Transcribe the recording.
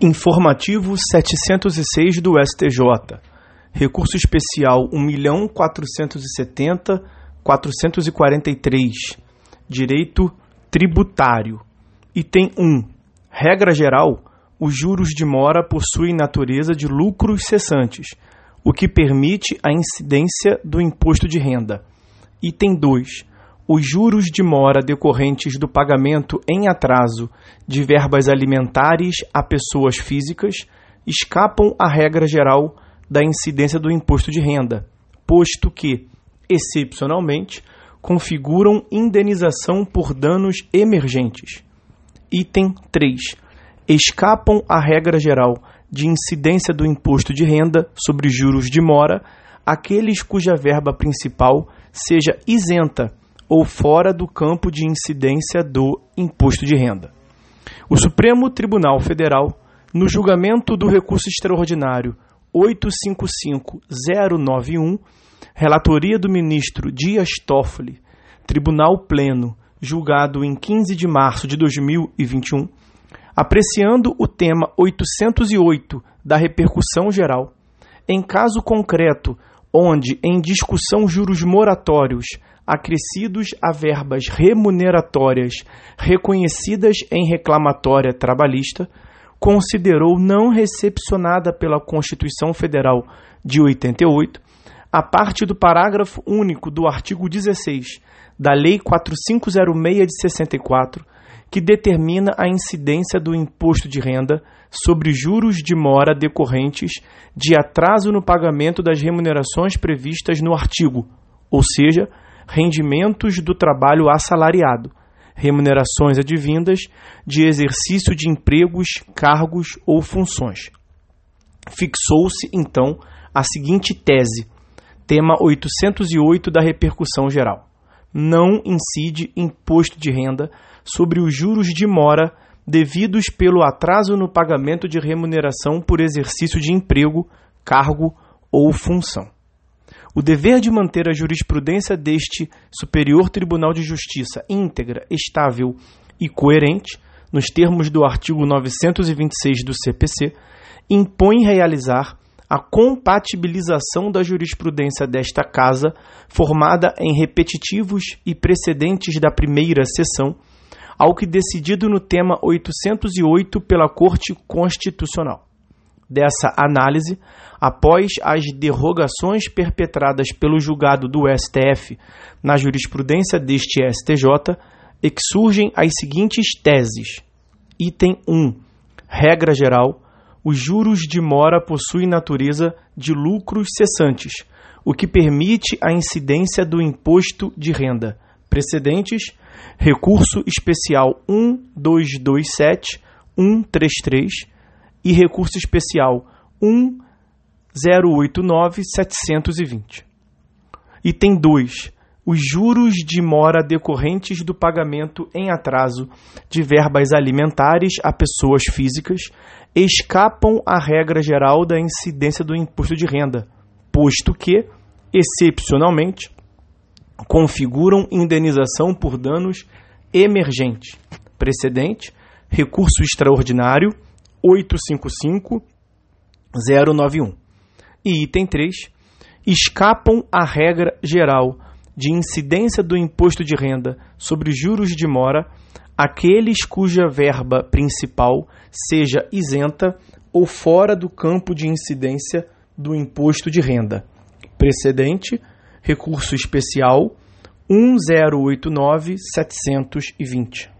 Informativo 706 do STJ. Recurso especial 1.470.443. Direito tributário. Item 1. Regra geral: os juros de mora possuem natureza de lucros cessantes, o que permite a incidência do imposto de renda. Item 2 os juros de mora decorrentes do pagamento em atraso de verbas alimentares a pessoas físicas escapam à regra geral da incidência do imposto de renda, posto que, excepcionalmente, configuram indenização por danos emergentes. Item 3. Escapam à regra geral de incidência do imposto de renda sobre juros de mora aqueles cuja verba principal seja isenta ou fora do campo de incidência do imposto de renda. O Supremo Tribunal Federal, no julgamento do recurso extraordinário 855091, relatoria do ministro Dias Toffoli, Tribunal Pleno, julgado em 15 de março de 2021, apreciando o tema 808 da repercussão geral, em caso concreto onde em discussão juros moratórios acrescidos a verbas remuneratórias reconhecidas em reclamatória trabalhista, considerou não recepcionada pela Constituição Federal de 88 a parte do parágrafo único do artigo 16 da Lei 4506 de 64, que determina a incidência do imposto de renda sobre juros de mora decorrentes de atraso no pagamento das remunerações previstas no artigo, ou seja, rendimentos do trabalho assalariado, remunerações advindas de exercício de empregos, cargos ou funções. Fixou-se, então, a seguinte tese, tema 808 da repercussão geral. Não incide imposto de renda sobre os juros de mora devidos pelo atraso no pagamento de remuneração por exercício de emprego, cargo ou função. O dever de manter a jurisprudência deste Superior Tribunal de Justiça íntegra, estável e coerente, nos termos do artigo 926 do CPC, impõe realizar a compatibilização da jurisprudência desta Casa, formada em repetitivos e precedentes da primeira sessão, ao que decidido no tema 808 pela Corte Constitucional. Dessa análise, após as derrogações perpetradas pelo julgado do STF na jurisprudência deste STJ, surgem as seguintes teses. Item 1. Regra geral: os juros de mora possuem natureza de lucros cessantes, o que permite a incidência do imposto de renda. Precedentes: recurso especial 1227 133 e recurso especial 1 089-720. Item 2. Os juros de mora decorrentes do pagamento em atraso de verbas alimentares a pessoas físicas escapam à regra geral da incidência do imposto de renda, posto que, excepcionalmente, configuram indenização por danos emergentes. Precedente: recurso extraordinário 855 091. E item 3, escapam à regra geral de incidência do imposto de renda sobre juros de mora aqueles cuja verba principal seja isenta ou fora do campo de incidência do imposto de renda. Precedente, recurso especial 1089-720.